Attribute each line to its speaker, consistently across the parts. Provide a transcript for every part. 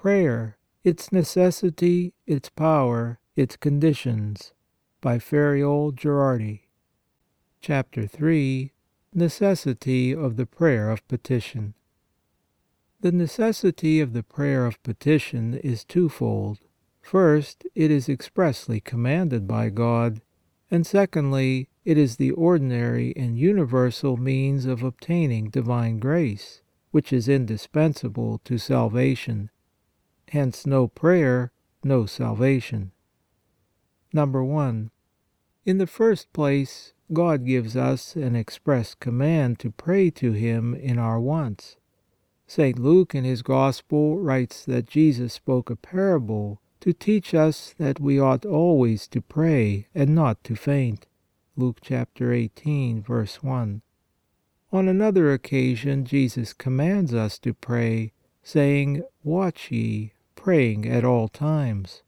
Speaker 1: Prayer: its necessity, its power, its conditions. By Ferreol Girardey. CHAPTER III NECESSITY OF THE PRAYER OF PETITION The necessity of the prayer of petition is twofold. First, it is expressly commanded by God, and secondly, it is the ordinary and universal means of obtaining divine grace, which is indispensable to salvation. Hence no prayer, no salvation. I. In the first place, God gives us an express command to pray to Him in our wants. St. Luke in his Gospel writes that Jesus spoke a parable to teach us that we ought always to pray and not to faint (Luke chapter 18. verse 1). On another occasion Jesus commands us to pray, saying: "Watch ye, praying at all times."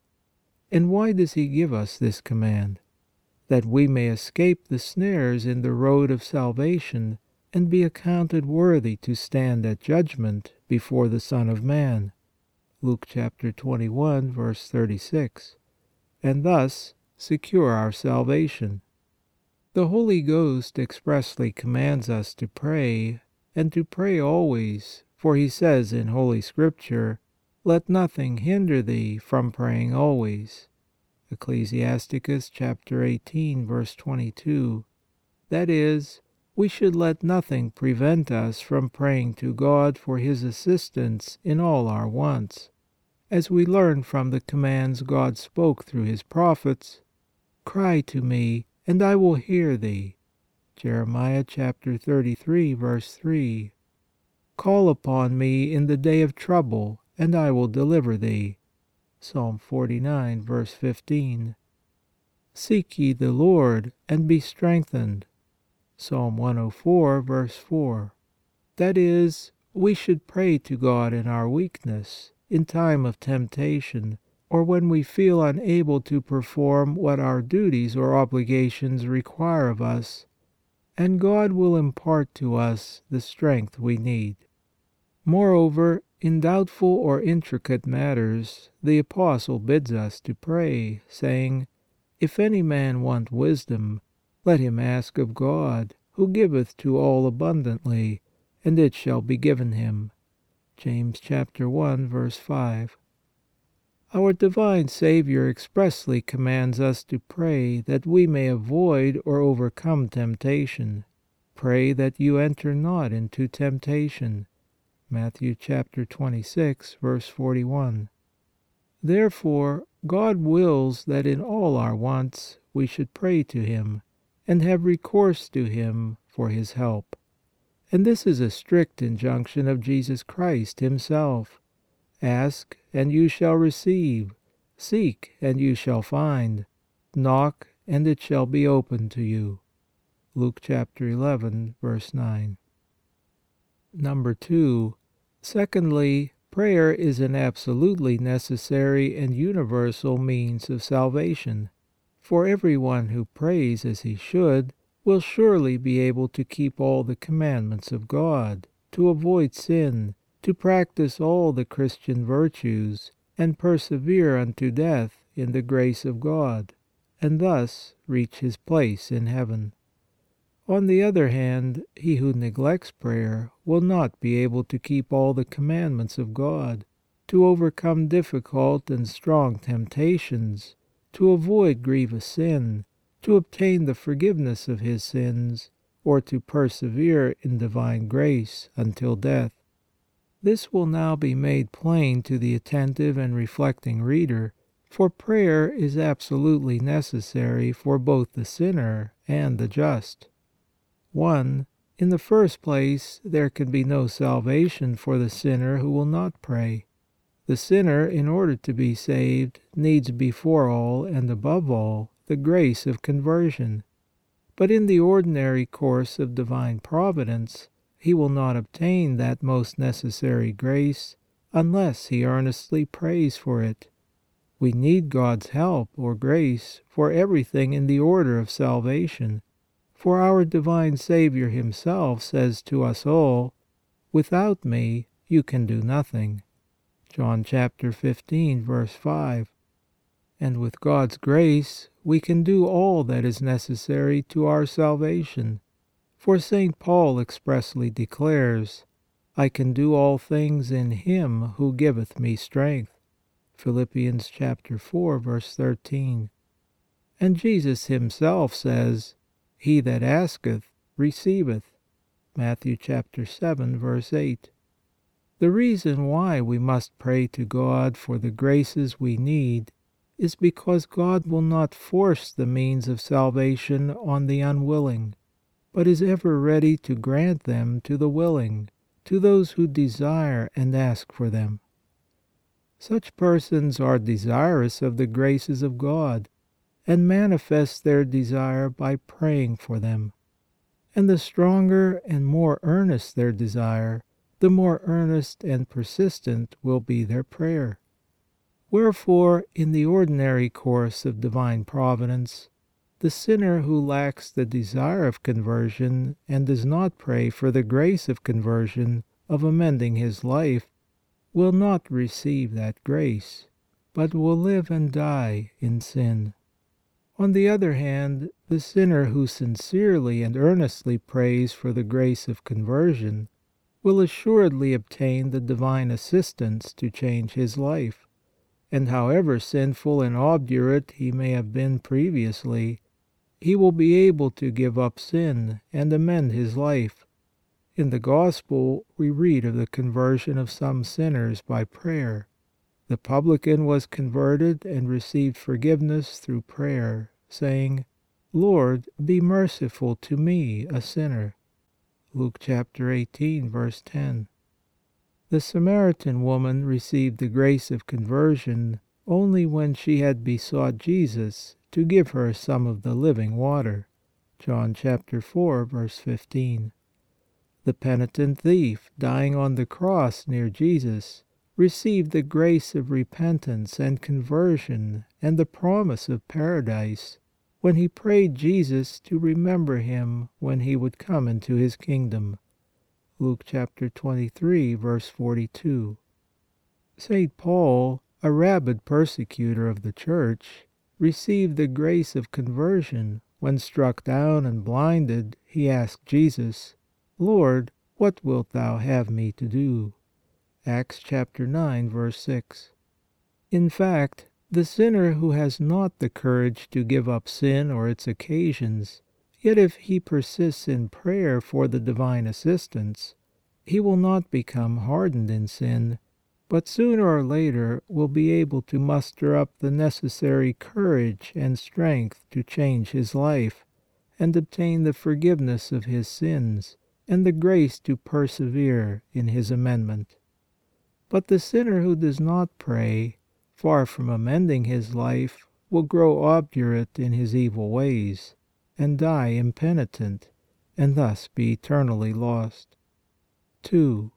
Speaker 1: And why does He give us this command? That we may escape the snares in the road of salvation and be accounted worthy to stand at judgment before the Son of Man (Luke chapter 21. verse 36), and thus secure our salvation. The Holy Ghost expressly commands us to pray, and to pray always, for He says in Holy Scripture: "Let nothing hinder thee from praying always" (Ecclus. 18. verse 22), that is, we should let nothing prevent us from praying to God for His assistance in all our wants, as we learn from the commands God spoke through His prophets: "Cry to Me, and I will hear thee" (Jer. 33. verse 3). "Call upon Me in the day of trouble, and I will deliver thee" (Ps. 49. verse 15). "Seek ye the Lord, and be strengthened" (Ps. 104. verse 4). That is, we should pray to God in our weakness, in time of temptation, or when we feel unable to perform what our duties or obligations require of us, and God will impart to us the strength we need. Moreover, in doubtful or intricate matters the Apostle bids us to pray, saying: "If any man want wisdom, let him ask of God, who giveth to all abundantly, and it shall be given him" (James 1. 5). Our divine Saviour expressly commands us to pray that we may avoid or overcome temptation: "Pray that you enter not into temptation" (Mat. 26. verse 41). Therefore God wills that in all our wants we should pray to Him and have recourse to Him for His help. And this is a strict injunction of Jesus Christ Himself: "Ask, and you shall receive; seek, and you shall find; knock, and it shall be opened to you" (Luke chapter 11. verse 9). Number 2. Secondly, prayer is an absolutely necessary and universal means of salvation for every one who prays as he should, will surely be able to keep all the commandments of God, to avoid sin, to practice all the Christian virtues, and persevere unto death in the grace of God, and thus reach his place in heaven. On the other hand, he who neglects prayer will not be able to keep all the commandments of God, to overcome difficult and strong temptations to avoid grievous sin, to obtain the forgiveness of his sins, or to persevere in divine grace until death. This will now be made plain to the attentive and reflecting reader, for prayer is absolutely necessary for both the sinner and the just. I. In the first place, there can be no salvation for the sinner who will not pray. The sinner, in order to be saved, needs before all and above all the grace of conversion. But in the ordinary course of divine Providence he will not obtain that most necessary grace unless he earnestly prays for it. We need God s help or grace for everything in the order of salvation, for our divine Saviour Himself says to us all: "Without Me you can do nothing" John chapter 15 verse 5. And with God's grace we can do all that is necessary to our salvation, for St. Paul expressly declares, I can do all things in him who giveth me strength. Philippians chapter 4 verse 13. And Jesus himself says, He that asketh receiveth. Matthew chapter 7 verse 8. The reason why we must pray to God for the graces we need is because God will not force the means of salvation on the unwilling, but is ever ready to grant them to the willing, to those who desire and ask for them. Such persons are desirous of the graces of God and manifest their desire by praying for them. And the stronger and more earnest their desire, the more earnest and persistent will be their prayer. Wherefore, in the ordinary course of divine providence, the sinner who lacks the desire of conversion and does not pray for the grace of conversion, of amending his life, will not receive that grace, but will live and die in sin. On the other hand, the sinner who sincerely and earnestly prays for the grace of conversion will assuredly obtain the divine assistance to change his life, and however sinful and obdurate he may have been previously, he will be able to give up sin and amend his life in the Gospel we read of the conversion of some sinners by prayer. The publican was converted and received forgiveness through prayer, saying, Lord, be merciful to me, a sinner. Luke chapter 18 verse 10. The Samaritan woman received the grace of conversion only when she had besought Jesus to give her some of the living water. John chapter 4 verse 15. The penitent thief, dying on the cross near Jesus, received the grace of repentance and conversion and the promise of paradise when he prayed Jesus to remember him when he would come into his kingdom. Luke chapter 23 verse 42. St. Paul, a rabid persecutor of the Church, received the grace of conversion when struck down and blinded he asked Jesus Lord, what wilt thou have me to do? Acts chapter 9 verse 6. In fact, the sinner who has not the courage to give up sin or its occasions, yet if he persists in prayer for the divine assistance, he will not become hardened in sin, but sooner or later will be able to muster up the necessary courage and strength to change his life and obtain the forgiveness of his sins and the grace to persevere in his amendment. But the sinner who does not pray, far from amending his life, will grow obdurate in his evil ways, and die impenitent, and thus be eternally lost. 2.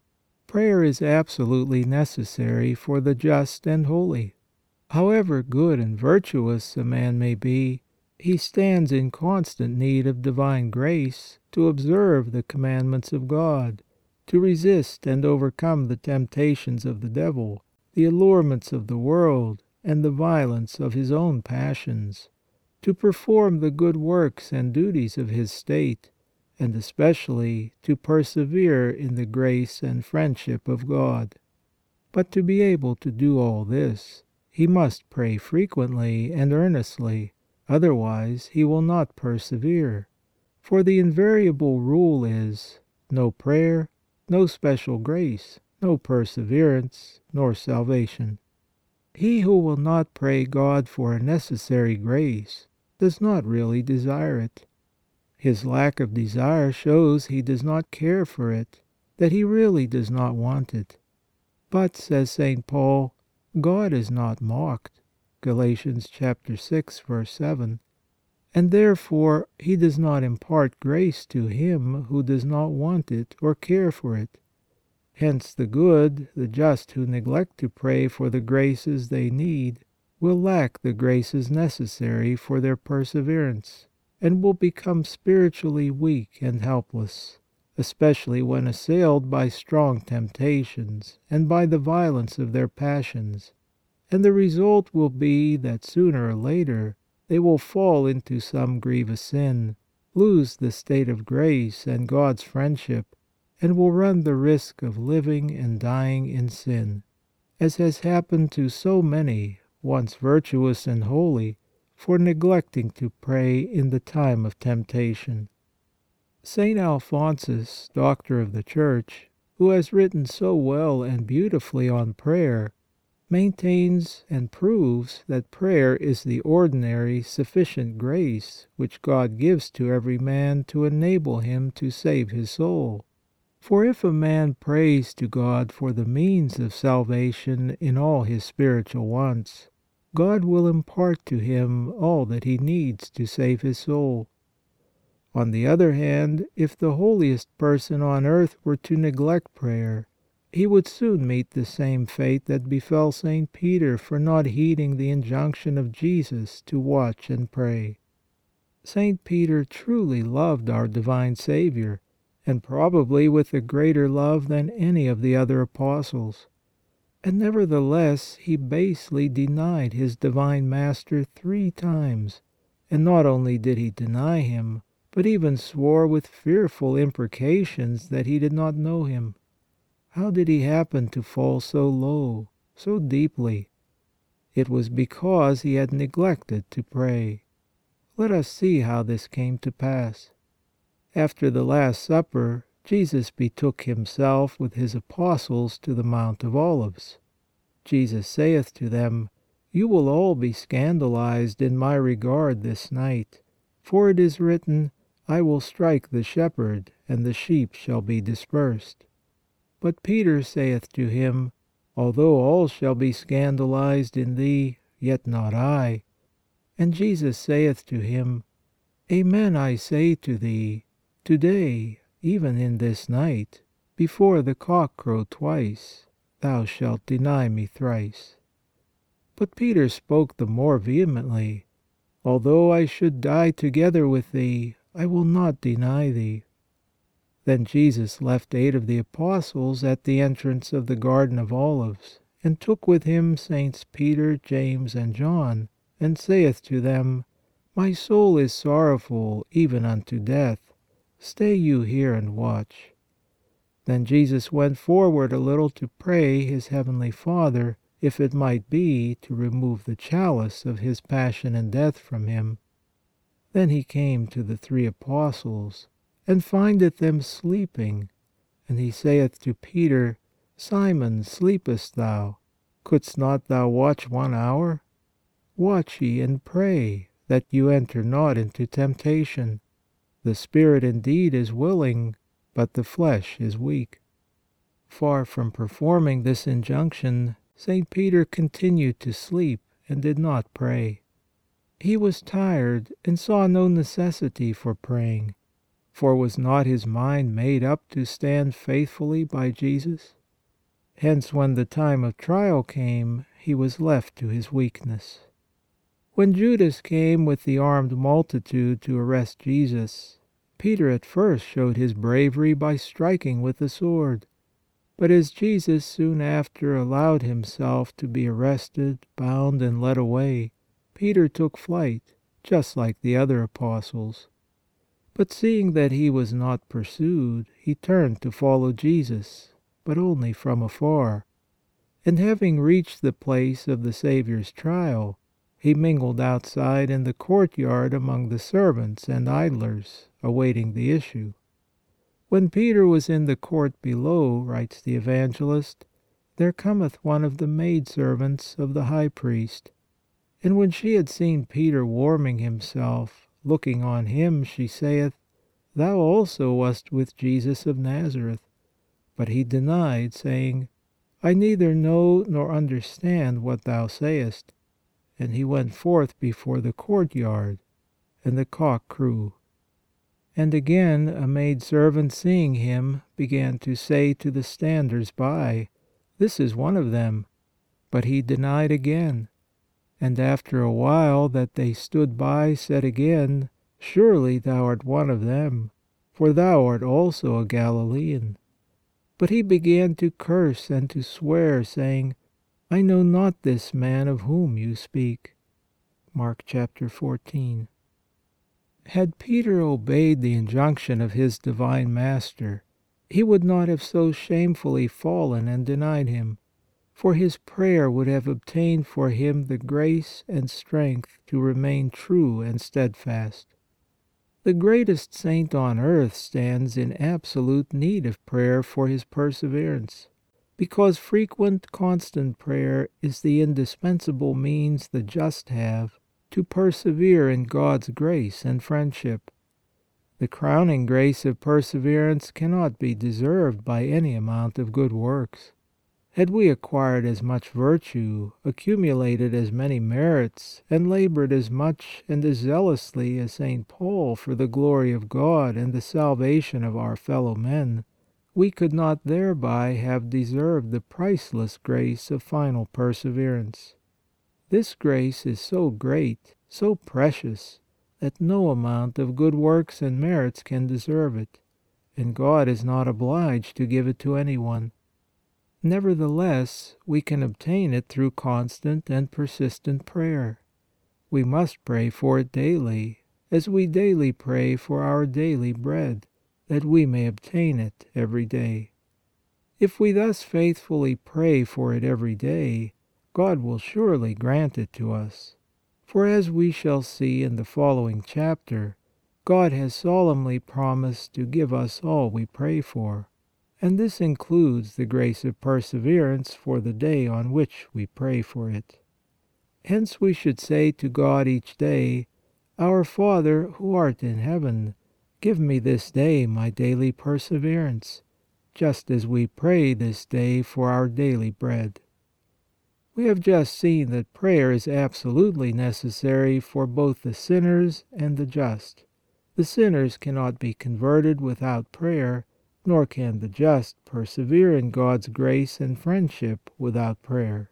Speaker 1: Prayer is absolutely necessary for the just and holy. However good and virtuous a man may be, he stands in constant need of divine grace to observe the commandments of God, to resist and overcome the temptations of the devil, the allurements of the world, and the violence of his own passions, to perform the good works and duties of his state, and especially to persevere in the grace and friendship of God. But to be able to do all this, he must pray frequently and earnestly Otherwise he will not persevere, for the invariable rule is no prayer, no special grace, no perseverance, nor salvation. He who will not pray God for a necessary grace does not really desire it. His lack of desire shows he does not care for it, that he really does not want it. But, says St. Paul, God is not mocked. Galatians chapter 6 verse 7, and therefore He does not impart grace to him who does not want it or care for it. Hence the good, the just who neglect to pray for the graces they need, will lack the graces necessary for their perseverance, and will become spiritually weak and helpless. especially when assailed by strong temptations and by the violence of their passions, and the result will be that sooner or later they will fall into some grievous sin, lose the state of grace and God s friendship, and will run the risk of living and dying in sin, as has happened to so many once virtuous and holy for neglecting to pray in the time of temptation. St. Alphonsus, Doctor of the Church, who has written so well and beautifully on prayer, maintains and proves that prayer is the ordinary, sufficient grace which God gives to every man to enable him to save his soul. For if a man prays to God for the means of salvation in all his spiritual wants, God will impart to him all that he needs to save his soul. On the other hand, if the holiest person on earth were to neglect prayer, he would soon meet the same fate that befell St. Peter for not heeding the injunction of Jesus to watch and pray. St. Peter truly loved our divine Saviour, and probably with a greater love than any of the other apostles. And nevertheless he basely denied his divine Master three times, and not only did he deny Him, but even swore with fearful imprecations that he did not know Him. How did he happen to fall so low, so deeply? It was because he had neglected to pray. Let us see how this came to pass. After the Last Supper, Jesus betook Himself with His apostles to the Mount of Olives. Jesus saith to them: You will all be scandalized in My regard this night, for it is written, I will strike the shepherd, and the sheep shall be dispersed. But Peter saith to him, Although all shall be scandalized in thee, yet not I. And Jesus saith to him, Amen I say to thee, to day, even in this night, before the cock crow twice, thou shalt deny Me thrice. But Peter spoke the more vehemently, Although I should die together with thee, I will not deny thee. Then Jesus left eight of the apostles at the entrance of the garden of Olives, and took with him Saints Peter, James and John, and saith to them: My soul is sorrowful even unto death; stay you here and watch. Then Jesus went forward a little to pray His heavenly Father, if it might be, to remove the chalice of His passion and death from Him. Then He came to the three apostles and findeth them sleeping. And he saith to Peter, Simon, sleepest thou? Couldst not thou watch one hour? Watch ye and pray, that you enter not into temptation. The spirit indeed is willing, but the flesh is weak. Far from performing this injunction, St. Peter continued to sleep and did not pray. He was tired and saw no necessity for praying for was not his mind made up to stand faithfully by Jesus? Hence, when the time of trial came, he was left to his weakness. When Judas came with the armed multitude to arrest Jesus, Peter at first showed his bravery by striking with the sword. But as Jesus soon after allowed himself to be arrested, bound and led away, Peter took flight, just like the other apostles. But seeing that he was not pursued, he turned to follow Jesus, but only from afar. And having reached the place of the Saviour's trial, he mingled outside in the courtyard among the servants and idlers, awaiting the issue. When Peter was in the court below, writes the evangelist, there cometh one of the maidservants of the high priest, and when she had seen Peter warming himself, looking on him, she saith, Thou also wast with Jesus of Nazareth. But he denied, saying, I neither know nor understand what thou sayest. And he went forth before the courtyard, and the cock crew. And again a maidservant seeing him, began to say to the standers by, This is one of them. But he denied again. And after a while that they stood by said again, Surely thou art one of them. for thou art also a Galilean. But he began to curse and to swear, saying, I know not this man of whom you speak. Mark chapter 14. Had Peter obeyed the injunction of his divine Master, he would not have so shamefully fallen and denied Him, for his prayer would have obtained for him the grace and strength to remain true and steadfast. The greatest saint on earth stands in absolute need of prayer for his perseverance, because frequent, constant prayer is the indispensable means the just have to persevere in God's grace and friendship. The crowning grace of perseverance cannot be deserved by any amount of good works. Had we acquired as much virtue, accumulated as many merits, and labored as much and as zealously as St. Paul for the glory of God and the salvation of our fellow men, we could not thereby have deserved the priceless grace of final perseverance. This grace is so great, so precious, that no amount of good works and merits can deserve it, and God is not obliged to give it to any one. Nevertheless, we can obtain it through constant and persistent prayer. We must pray for it daily, as we daily pray for our daily bread, that we may obtain it every day. If we thus faithfully pray for it every day, God will surely grant it to us. For as we shall see in the following chapter, God has solemnly promised to give us all we pray for, and this includes the grace of perseverance for the day on which we pray for it. Hence we should say to God each day, Our Father, who art in heaven, give me this day my daily perseverance, just as we pray this day for our daily bread. We have just seen that prayer is absolutely necessary for both the sinners and the just. The sinners cannot be converted without prayer, nor can the just persevere in God's grace and friendship without prayer.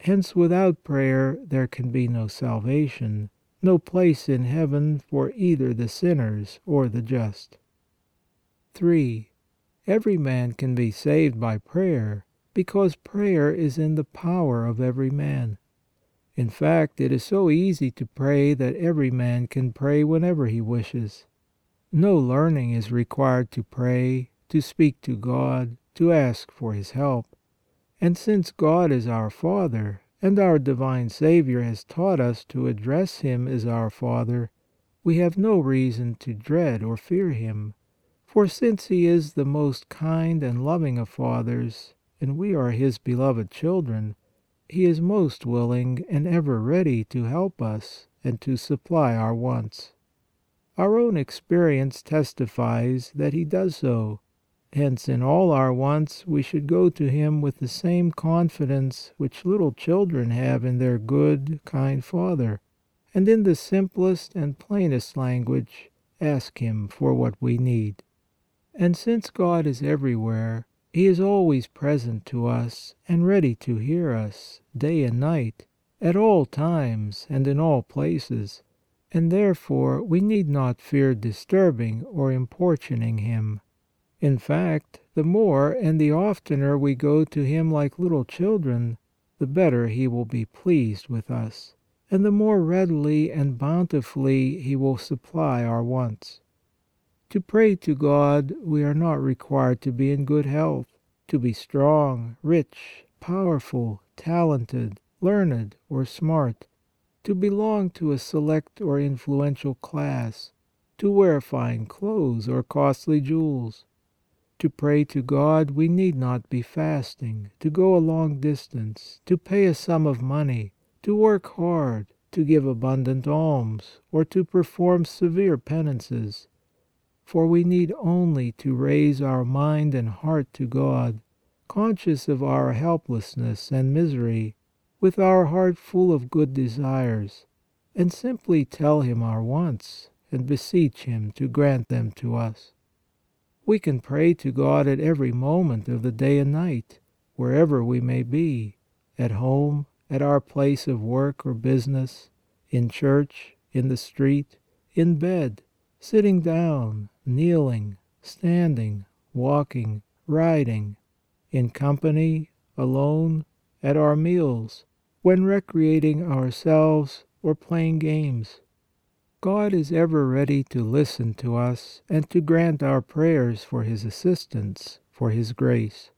Speaker 1: Hence, without prayer there can be no salvation, no place in heaven for either the sinners or the just. 3. Every man can be saved by prayer because prayer is in the power of every man. In fact, it is so easy to pray that every man can pray whenever he wishes. No learning is required to pray, to speak to God, to ask for His help. And since God is our Father, and our divine Saviour has taught us to address Him as our Father, we have no reason to dread or fear Him, for since He is the most kind and loving of fathers, and we are His beloved children, He is most willing and ever ready to help us and to supply our wants. Our own experience testifies that He does so. Hence, in all our wants, we should go to Him with the same confidence which little children have in their good, kind Father, and in the simplest and plainest language ask Him for what we need. And since God is everywhere, he is always present to us and ready to hear us, day and night, at all times and in all places, and therefore we need not fear disturbing or importuning Him. In fact, the more and the oftener we go to Him like little children, the better He will be pleased with us, and the more readily and bountifully He will supply our wants. To pray to God we are not required to be in good health, to be strong, rich, powerful, talented, learned, or smart, to belong to a select or influential class, to wear fine clothes or costly jewels. To pray to God we need not be fasting, to go a long distance, to pay a sum of money, to work hard, to give abundant alms, or to perform severe penances for we need only to raise our mind and heart to God, conscious of our helplessness and misery, with our heart full of good desires, and simply tell Him our wants and beseech Him to grant them to us. We can pray to God at every moment of the day and night, wherever we may be, at home, at our place of work or business, in church, in the street, in bed, sitting down, kneeling, standing, walking, riding, in company, alone, at our meals, when recreating ourselves or playing games. God is ever ready to listen to us and to grant our prayers for His assistance, for His grace.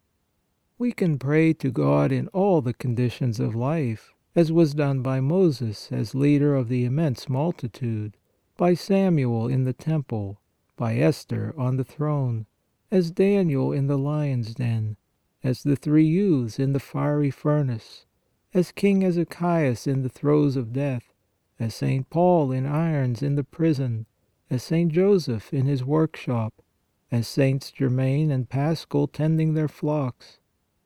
Speaker 1: We can pray to God in all the conditions of life, as was done by Moses as leader of the immense multitude, by Samuel in the temple, by Esther on the throne, as Daniel in the lions' den, as the three youths in the fiery furnace, as King Ezechias in the throes of death, as St. Paul in irons in the prison, as St. Joseph in his workshop, as Saints Germain and Paschal tending their flocks,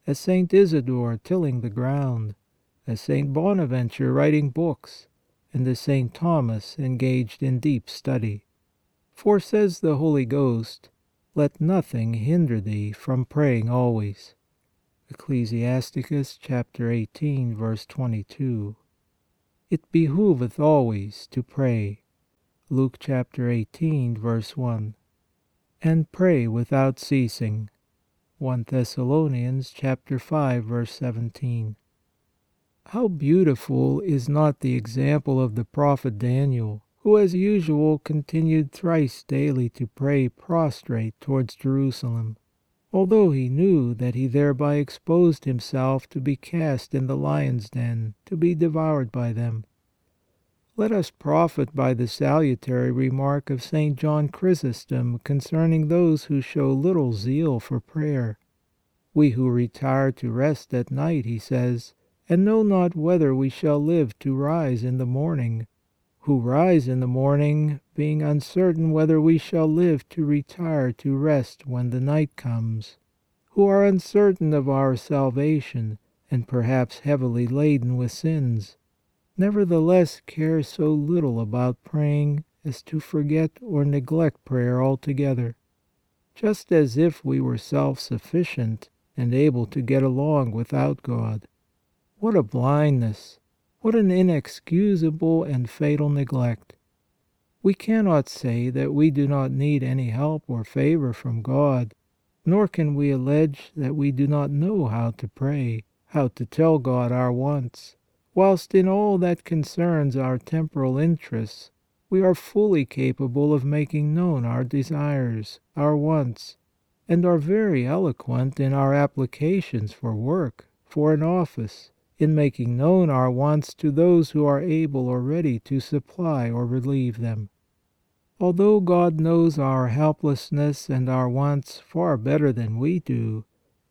Speaker 1: as Saint Isidore tilling the ground, as Saint Bonaventure writing books, and as Saint Thomas engaged in deep study. For, says the Holy Ghost, let nothing hinder thee from praying always. It behooveth always to pray. Luke chapter 18 verse 1. And pray without ceasing. 1 Thessalonians chapter 5 verse 17. How beautiful is not the example of the prophet Daniel, who as usual continued thrice daily to pray prostrate towards Jerusalem, although he knew that he thereby exposed himself to be cast in the lions' den, to be devoured by them. Let us profit by the salutary remark of St. John Chrysostom concerning those who show little zeal for prayer. We who retire to rest at night, he says, and know not whether we shall live to rise in the morning, who rise in the morning, being uncertain whether we shall live to retire to rest when the night comes, who are uncertain of our salvation, and perhaps heavily laden with sins nevertheless care so little about praying as to forget or neglect prayer altogether, just as if we were self sufficient and able to get along without God. What a blindness! What an inexcusable and fatal neglect! We cannot say that we do not need any help or favor from God, nor can we allege that we do not know how to pray, how to tell God our wants whilst in all that concerns our temporal interests we are fully capable of making known our desires, our wants, and are very eloquent in our applications for work, for an office, in making known our wants to those who are able or ready to supply or relieve them. Although God knows our helplessness and our wants far better than we do,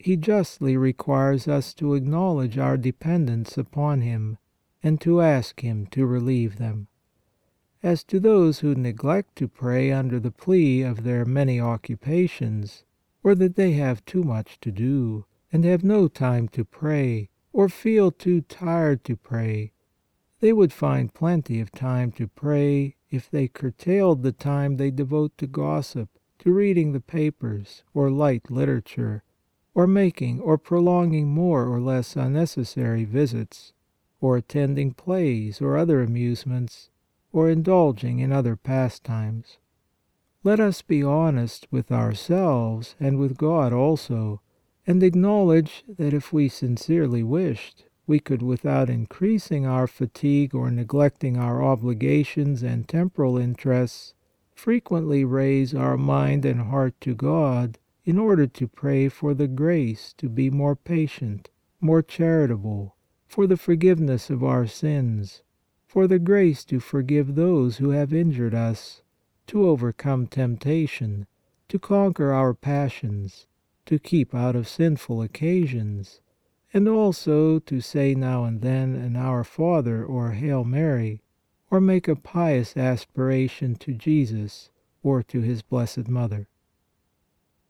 Speaker 1: he justly requires us to acknowledge our dependence upon Him, and to ask Him to relieve them. As to those who neglect to pray under the plea of their many occupations, or that they have too much to do, and have no time to pray, or feel too tired to pray, they would find plenty of time to pray if they curtailed the time they devote to gossip, to reading the papers, or light literature, or making or prolonging more or less unnecessary visits, or attending plays or other amusements, or indulging in other pastimes. Let us be honest with ourselves and with God also, and acknowledge that if we sincerely wished, we could without increasing our fatigue or neglecting our obligations and temporal interests, frequently raise our mind and heart to God in order to pray for the grace to be more patient, more charitable, for the forgiveness of our sins, for the grace to forgive those who have injured us, to overcome temptation, to conquer our passions, to keep out of sinful occasions, and also to say now and then an Our Father or Hail Mary, or make a pious aspiration to Jesus or to His Blessed Mother.